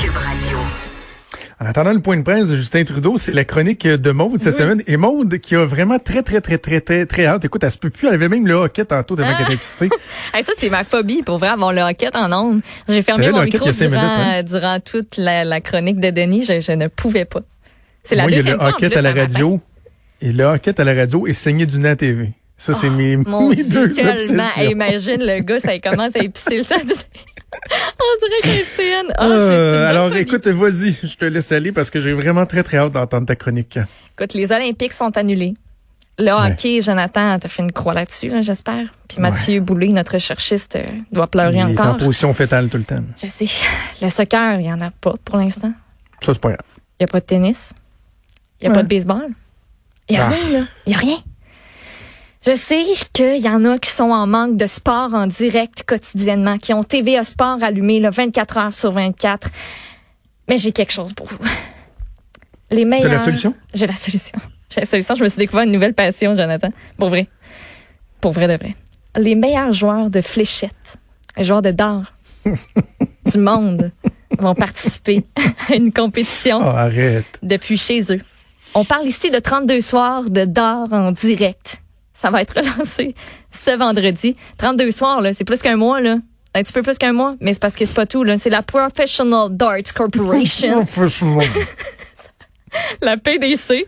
Cube Radio. En attendant le point de presse de Justin Trudeau, c'est la chronique de Maude cette semaine. Et Maude qui a vraiment très, très, très, très, très, très hâte. Écoute, elle se peut plus. Elle avait même le hockey tantôt tellement qu'elle était excitée. Hey, ça, c'est ma phobie, pour vrai, avoir le hockey en ondes. J'ai fermé mon micro durant, minutes, hein? durant toute la, la chronique de Denis. Je, je ne pouvais pas. C'est la Moi, il y a deuxième le fois, hockey plus, à la matin. radio. Et le hockey à la radio est saigné du nez à TV. Ça, c'est mes, Oh, Mon mes Dieu, deux imagine le gars, ça commence à épicer le sang. On dirait CN. Oh, Euh, alors, phobie. écoute, vas-y, je te laisse aller parce que j'ai vraiment très, très hâte d'entendre ta chronique. Écoute, les Olympiques sont annulés. Le hockey, Jonathan, t'as fait une croix là-dessus, là, j'espère. Puis Mathieu Boulay, notre cherchiste, euh, doit pleurer Il est en encore. position fétale tout le temps. Je sais. Le soccer, il n'y en a pas pour l'instant. Ça, c'est pas grave. Il n'y a pas de tennis. Il n'y a Ouais. pas de baseball. Il n'y a Ah. rien, là. Il n'y a rien. Je sais qu'il y en a qui sont en manque de sport en direct quotidiennement, qui ont TVA Sport allumé là, 24 heures sur 24. Mais j'ai quelque chose pour vous. Les T'as meilleurs... la solution? J'ai la solution. J'ai la solution. Je me suis découvert une nouvelle passion, Jonathan. Pour vrai. Pour vrai de vrai. Les meilleurs joueurs de fléchettes, les joueurs de dard du monde vont participer à une compétition Oh, arrête. depuis chez eux. On parle ici de 32 soirs de d'art en direct. Ça va être relancé ce vendredi. 32 soirs, là, c'est plus qu'un mois, là. Un petit peu plus qu'un mois, mais c'est parce que c'est pas tout, là. C'est la Professional Darts Corporation, la PDC,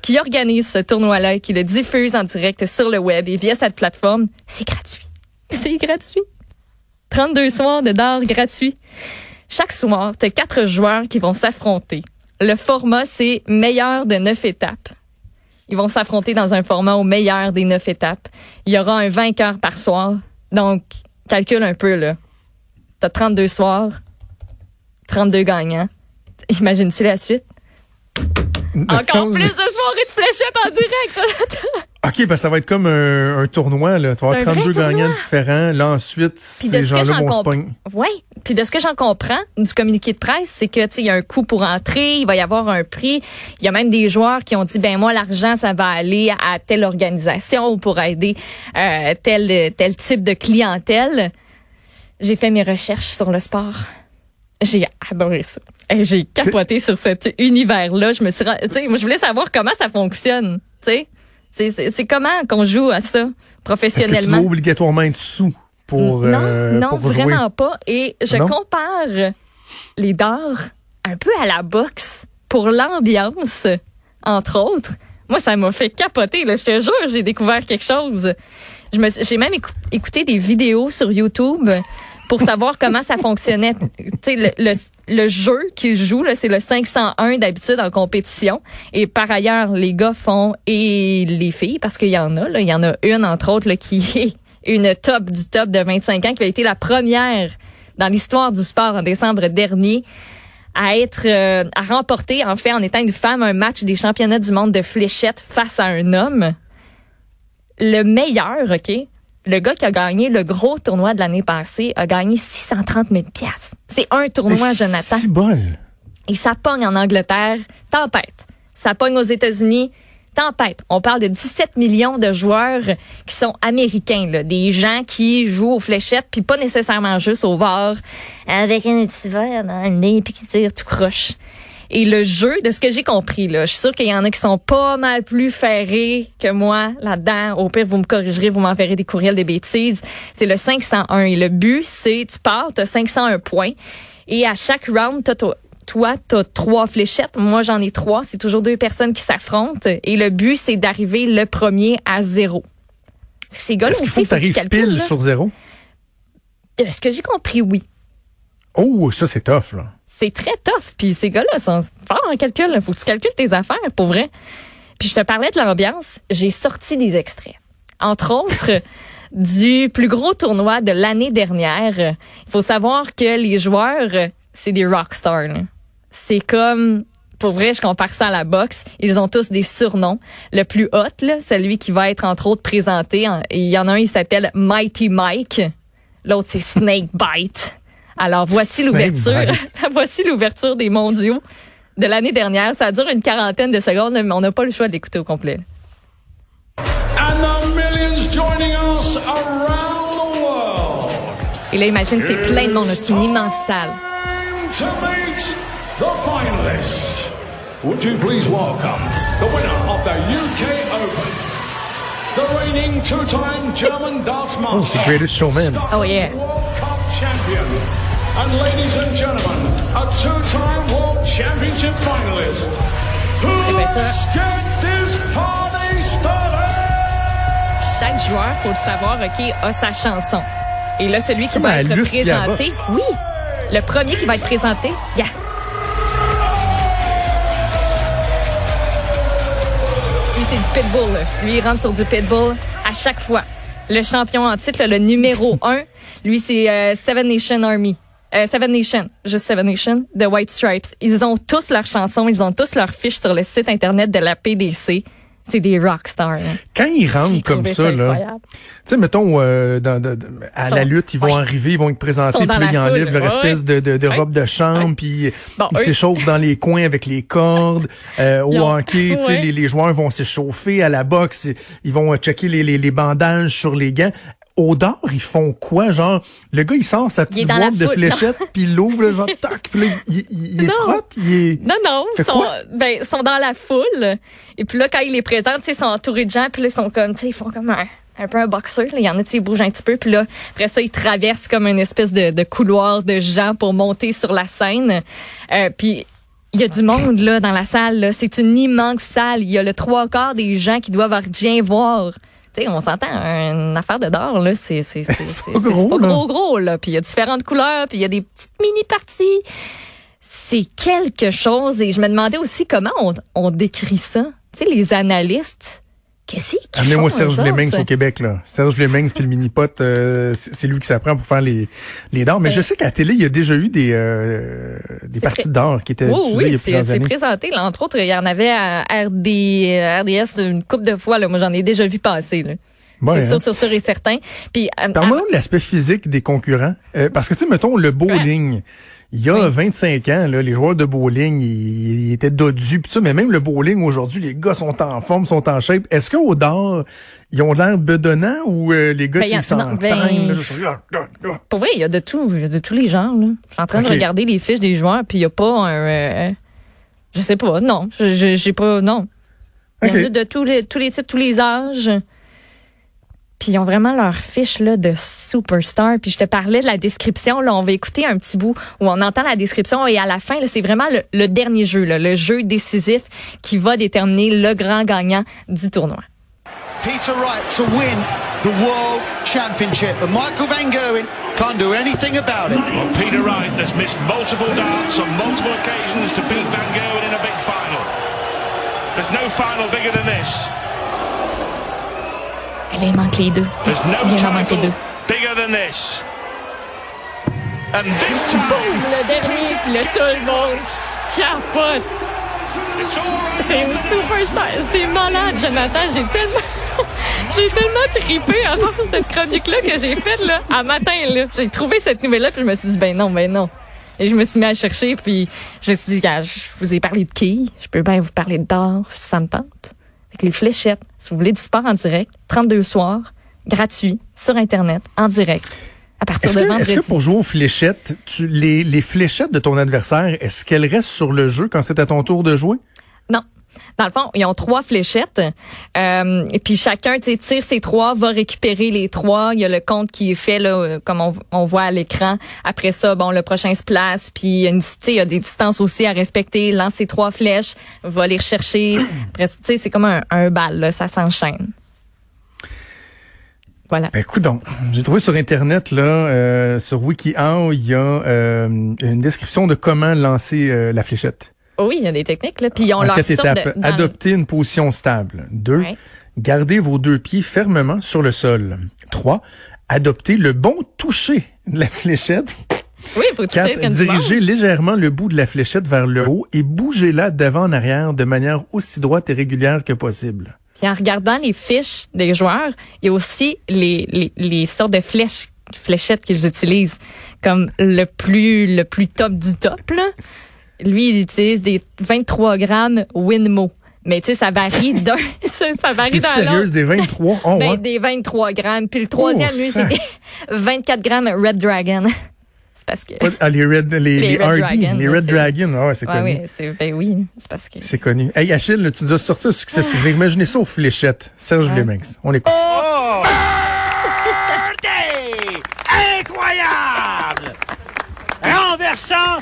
qui organise ce tournoi-là et qui le diffuse en direct sur le web et via cette plateforme. C'est gratuit. C'est gratuit. 32 soirs de d'art gratuits. Chaque soir, tu as quatre joueurs qui vont s'affronter. Le format, c'est meilleur de neuf étapes. Ils vont s'affronter dans un format au meilleur des neuf étapes. Il y aura un vainqueur par soir. Donc, calcule un peu, là. T'as 32 soirs, 32 gagnants. Imagines-tu la suite? Encore plus de soirées de fléchettes en direct, Jonathan. OK, ben ça va être comme un, un tournoi. Là. Tu vas avoir un vrai 32 gagnants différents. Là, ensuite, Puis ces gens-là vont se comprends, pogner. ouais. Puis de ce que j'en comprends du communiqué de presse, c'est que tu sais, il y a un coût pour entrer, il va y avoir un prix. Il y a même des joueurs qui ont dit ben moi l'argent ça va aller à telle organisation pour aider euh, tel tel type de clientèle. J'ai fait mes recherches sur le sport. J'ai adoré ça. J'ai capoté sur cet univers-là. Je me suis, ren- tu sais, moi je voulais savoir comment ça fonctionne. Tu sais, c'est comment qu'on joue à ça Est-ce que tu professionnellement? obligatoirement être sous pour, non, euh, non, pour jouer? vraiment pas. Et je Non? compare les dards un peu à la boxe pour l'ambiance, entre autres. Moi, ça m'a fait capoter. Là. Je te jure, j'ai découvert quelque chose. Je me J'ai même écou- écouté des vidéos sur YouTube pour savoir comment ça fonctionnait. Le, le, le jeu qu'ils jouent, c'est le 501 d'habitude en compétition. Et par ailleurs, les gars font et les filles, parce qu'il y en a. Il y en a une, entre autres, là, qui est une top du top de 25 ans, qui a été la première dans l'histoire du sport en décembre dernier à être euh, à remporter en fait en étant une femme un match des championnats du monde de fléchettes face à un homme. Le meilleur, OK, le gars qui a gagné le gros tournoi de l'année passée a gagné 630 000 piastres. C'est un tournoi, Mais Jonathan. si bol. Et ça pogne en Angleterre, tempête. Ça pogne aux États-Unis, tempête. On parle de 17 millions de joueurs qui sont américains, là, des gens qui jouent aux fléchettes, puis pas nécessairement juste au bord, avec un petit verre dans le nez, puis qui tirent tout croche. Et le jeu, de ce que j'ai compris, là, je suis sûre qu'il y en a qui sont pas mal plus ferrés que moi là-dedans. Au pire, vous me corrigerez, vous m'enverrez des courriels, des bêtises. C'est le 501. Et le but, c'est, tu pars, tu as 501 points. Et à chaque round, toi, t'as trois fléchettes. Moi, j'en ai trois. C'est toujours deux personnes qui s'affrontent. Et le but, c'est d'arriver le premier à zéro. Ces gars-là Est-ce qu'il aussi, faut que tu pile là. sur zéro? Euh, Ce que j'ai compris, oui. Oh, ça, c'est tough, là. C'est très tough. Puis ces gars-là sont forts en calcul. Faut que tu calcules tes affaires, pour vrai. Puis je te parlais de l'ambiance. J'ai sorti des extraits. Entre autres, du plus gros tournoi de l'année dernière. Il faut savoir que les joueurs, c'est des rockstars. C'est comme... Pour vrai, je compare ça à la boxe. Ils ont tous des surnoms. Le plus hot, celui qui va être entre autres présenté, en- il y en a un, il s'appelle Mighty Mike. L'autre, c'est Snake Bite. Alors, voici l'ouverture. Bite. voici l'ouverture des mondiaux de l'année dernière. Ça dure une quarantaine de secondes, mais on n'a pas le choix de l'écouter au complet. and the millions joining us around the world. Et là, imagine, c'est plein de monde. C'est une immense salle. To the meet the finalists. Would you please welcome the winner of the UK Open, the reigning two-time German darts Oh, c'est master, Greatest Showman. Oh, yeah. World Cup champion, and ladies and gentlemen, a two-time World Championship finalist. ben, ça- Let's get this party started! Chaque joueur, faut le savoir, OK, a sa chanson. Et là, celui qui Comme va à être présenté, oui, le premier qui va être présenté, yeah. Lui, c'est du pitbull. là. Lui, il rentre sur du pitbull à chaque fois. Le champion en titre, là, le numéro un, lui, c'est euh, Seven Nation Army. Euh, Seven Nation, juste Seven Nation, The White Stripes. Ils ont tous leurs chansons, ils ont tous leurs fiches sur le site internet de la PDC. C'est des rockstars. hein. Quand ils rentrent comme trouvé ça, là, tu sais, mettons, euh, dans, dans- à Sont- la lutte, ils vont arriver, ils vont être présentés, puis ils enlèvent leur espèce de, de, de robe de chambre, puis Bon, ils eux- s'échauffent dans les coins avec les cordes. Euh, au Ils ont- hockey, tu sais, les, les joueurs vont s'échauffer. À la boxe, ils vont checker les, les, les bandages sur les gants. Au dard, ils font quoi? Genre, le gars, il sort sa Il petite boîte de fléchettes, puis il l'ouvre, genre, tac, puis là, il, il, il frotte, il est... Non, non, ils sont, ben, sont dans la foule. Et puis là, quand ils les sais, ils sont entourés de gens. Puis là, ils sont comme, tu sais, ils font comme un, un peu un boxeur. là. Il y en a, tu sais, ils bougent un petit peu. Puis là, après ça, ils traversent comme une espèce de, de couloir de gens pour monter sur la scène. Euh, puis il y a du monde là dans la salle. là. C'est une immense salle. Il y a le trois quarts des gens qui doivent rien voir. Tu sais, on s'entend, une affaire de d'or, là, c'est, c'est, c'est, c'est, pas gros, pas gros, gros, là. Puis il y a différentes couleurs, puis il y a des petites mini-parties c'est quelque chose. Et je me demandais aussi comment on, on décrit ça. Tu sais, les analystes, qu'est-ce qu'ils Amenez-moi Serge autres? au Québec, là. Serge Lemmings puis le mini-pot, euh, c'est lui qui s'apprend pour faire les, les dards. Mais je sais qu'à la télé, il y a déjà eu des, euh, des parties d'art qui étaient Oui, il oui, a c'est présenté. Là, entre autres, il y en avait à RD, euh, RDS une couple de fois. Là. Moi, j'en ai déjà vu passer. Là. Ouais, c'est hein. sûr, sûr, sûr et certain. Puis, euh, Parle-moi de l'aspect physique des concurrents. Euh, parce que, tu sais, mettons, le bowling, il y a Oui. 25 ans, là, les joueurs de bowling, ils, ils étaient dodus, pis ça, mais même le bowling aujourd'hui, les gars sont en forme, sont en shape. Est-ce qu'au dard, ils ont l'air bedonnants ou euh, les gars, Ben, ils s'entraînent? ben- pour vrai, il y a de tout. Il y a de tous les genres. Là. Je suis en train de regarder les fiches des joueurs, puis il n'y a pas un... euh, je sais pas, non. J'ai pas... Non. Il y en a de tous les, tous les types, tous les âges. Puis ils ont vraiment leur fiche là, de superstar. Puis je te parlais de la description. Là, on va écouter un petit bout où on entend la description et à la fin, là, c'est vraiment le, le dernier jeu, là, le jeu décisif qui va déterminer le grand gagnant du tournoi. Peter Wright to win the World Championship. And Michael Van Gerwen can't do anything about it. Well, Peter Wright has missed multiple darts on multiple occasions to beat Van Gerwen in a big final. There's no final bigger than this. Elle il manque les deux. Il en manque les deux. bigger than this. And this time, Le dernier, puis là, tout le monde capote. C'est une superstar. C'est malade, Jonathan. J'ai tellement, j'ai tellement trippé à faire cette chronique-là que j'ai faite, là, à matin, là. J'ai trouvé cette nouvelle-là, puis je me suis dit, ben non, ben non. Et je me suis mis à chercher, puis je me suis dit, gars, je vous ai parlé de qui? Je peux bien vous parler de d'or, si ça me tente. Avec les fléchettes. Si vous voulez du sport en direct, 32 soirs, gratuit, sur Internet, en direct, à partir Est-ce de que, vendredi. est-ce que pour jouer aux fléchettes, tu, les, les fléchettes de ton adversaire, est-ce qu'elles restent sur le jeu quand c'est à ton tour de jouer? Non. Dans le fond, ils ont trois fléchettes. Euh, et puis chacun tu sais, tire ses trois, va récupérer les trois. Il y a le compte qui est fait là, euh, comme on, on voit à l'écran. Après ça, bon, le prochain se place. Puis il y a une- il y a des distances aussi à respecter. Lance ses trois flèches, va les rechercher. Après, tu sais, c'est comme un, un bal, là, ça s'enchaîne. Voilà. Ben, écoute donc, j'ai trouvé sur Internet, là, euh, sur WikiHow, il y a euh, une description de comment lancer euh, la fléchette. Oui, il y a des techniques là. Puis ont En leur quatre étapes. de, le- une position stable. Deux, Ouais. gardez vos deux pieds fermement sur le sol. Trois, adopter le bon toucher de la fléchette. Oui, faut que tu Quatre, dirigez légèrement le bout de la fléchette vers le haut et bougez-la d'avant en arrière de manière aussi droite et régulière que possible. Puis en regardant les fiches des joueurs, il y a aussi les, les, les sortes de flèches, fléchettes qu'ils utilisent. Comme le plus, le plus top du top, là. Lui, il utilise des 23 grammes Winmo. Mais tu sais, ça varie d'un, ça, varie dans sérieuse des 23? Oh, Ben, ouais. des 23 grammes. Puis le troisième, Oh, lui, c'est des 24 grammes Red Dragon. C'est parce que. Ah, les Red, les, Les les Red RD, Dragon, les Red Dragon, ah ouais, c'est Ouais, connu. oui, c'est, ben oui, c'est parce que. C'est connu. Hey, Achille, là, tu nous as sorti un succès Ah. souvenir. Imaginez ça aux fléchettes. Serge Leminx. On écoute. Birthday! Incroyable! Renversant,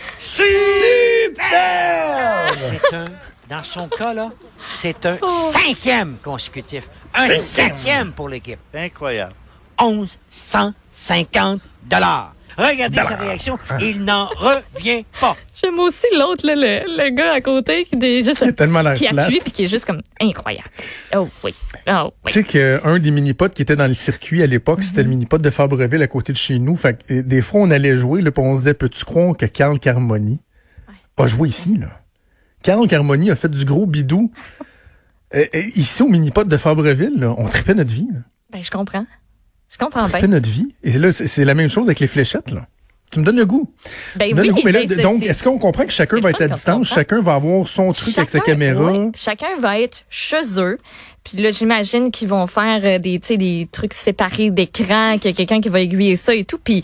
C'est un, dans son cas, là, c'est un cinquième consécutif. Un septième pour l'équipe. Incroyable. 1150 dollars. Regardez sa réaction, il n'en revient pas. J'aime aussi l'autre, là, le, le gars à côté qui, est juste, Qui a tellement l'air qui appuie puis qui est juste comme incroyable. Oh oui. Oh oui. Tu sais qu'un des mini-pots qui était dans le circuit à l'époque, Mhm. c'était le mini-pot de Fabreville à côté de chez nous. Fait que, euh, des fois, on allait jouer, là, puis on se disait, peux-tu croire que Carl Carmoni a joué ici, là? Carl Carmoni a fait du gros bidou. Euh, ici, au mini-pot de Fabreville, là, on tripait notre vie. Là. Ben, je comprends. Je comprends On bien. tripait notre vie. Et là, c'est la même chose avec les fléchettes, là. Tu me donnes le goût. Ben Tu me donnes oui, le goût. Mais là, ben, donc, est-ce qu'on comprend que chacun va être à distance, chacun va avoir son truc avec sa caméra? chacun va être chez eux. Puis là, j'imagine qu'ils vont faire euh, des, des trucs séparés d'écran, qu'il y a quelqu'un qui va aiguiller ça et tout. Puis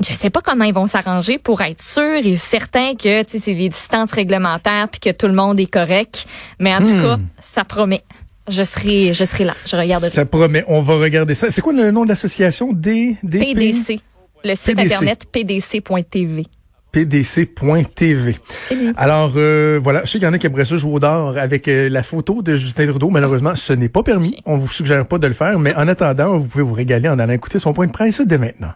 je sais pas comment ils vont s'arranger pour être sûr et certain que tu sais, c'est les distances réglementaires puis que tout le monde est correct. Mais en tout cas, ça promet. Je serai, je serai là. Je regarderai. Hmm. Ça promet. On va regarder ça. C'est quoi le nom de l'association? D, D, PDC. Le site PDC. internet pdc.tv. pdc.tv. Alors euh, voilà, je sais qu'il y en a qui aimeraient ça jouer au dard avec euh, la photo de Justin Trudeau. Malheureusement, ce n'est pas permis. On vous suggère pas de le faire, mais en attendant, vous pouvez vous régaler en allant écouter son point de presse dès maintenant.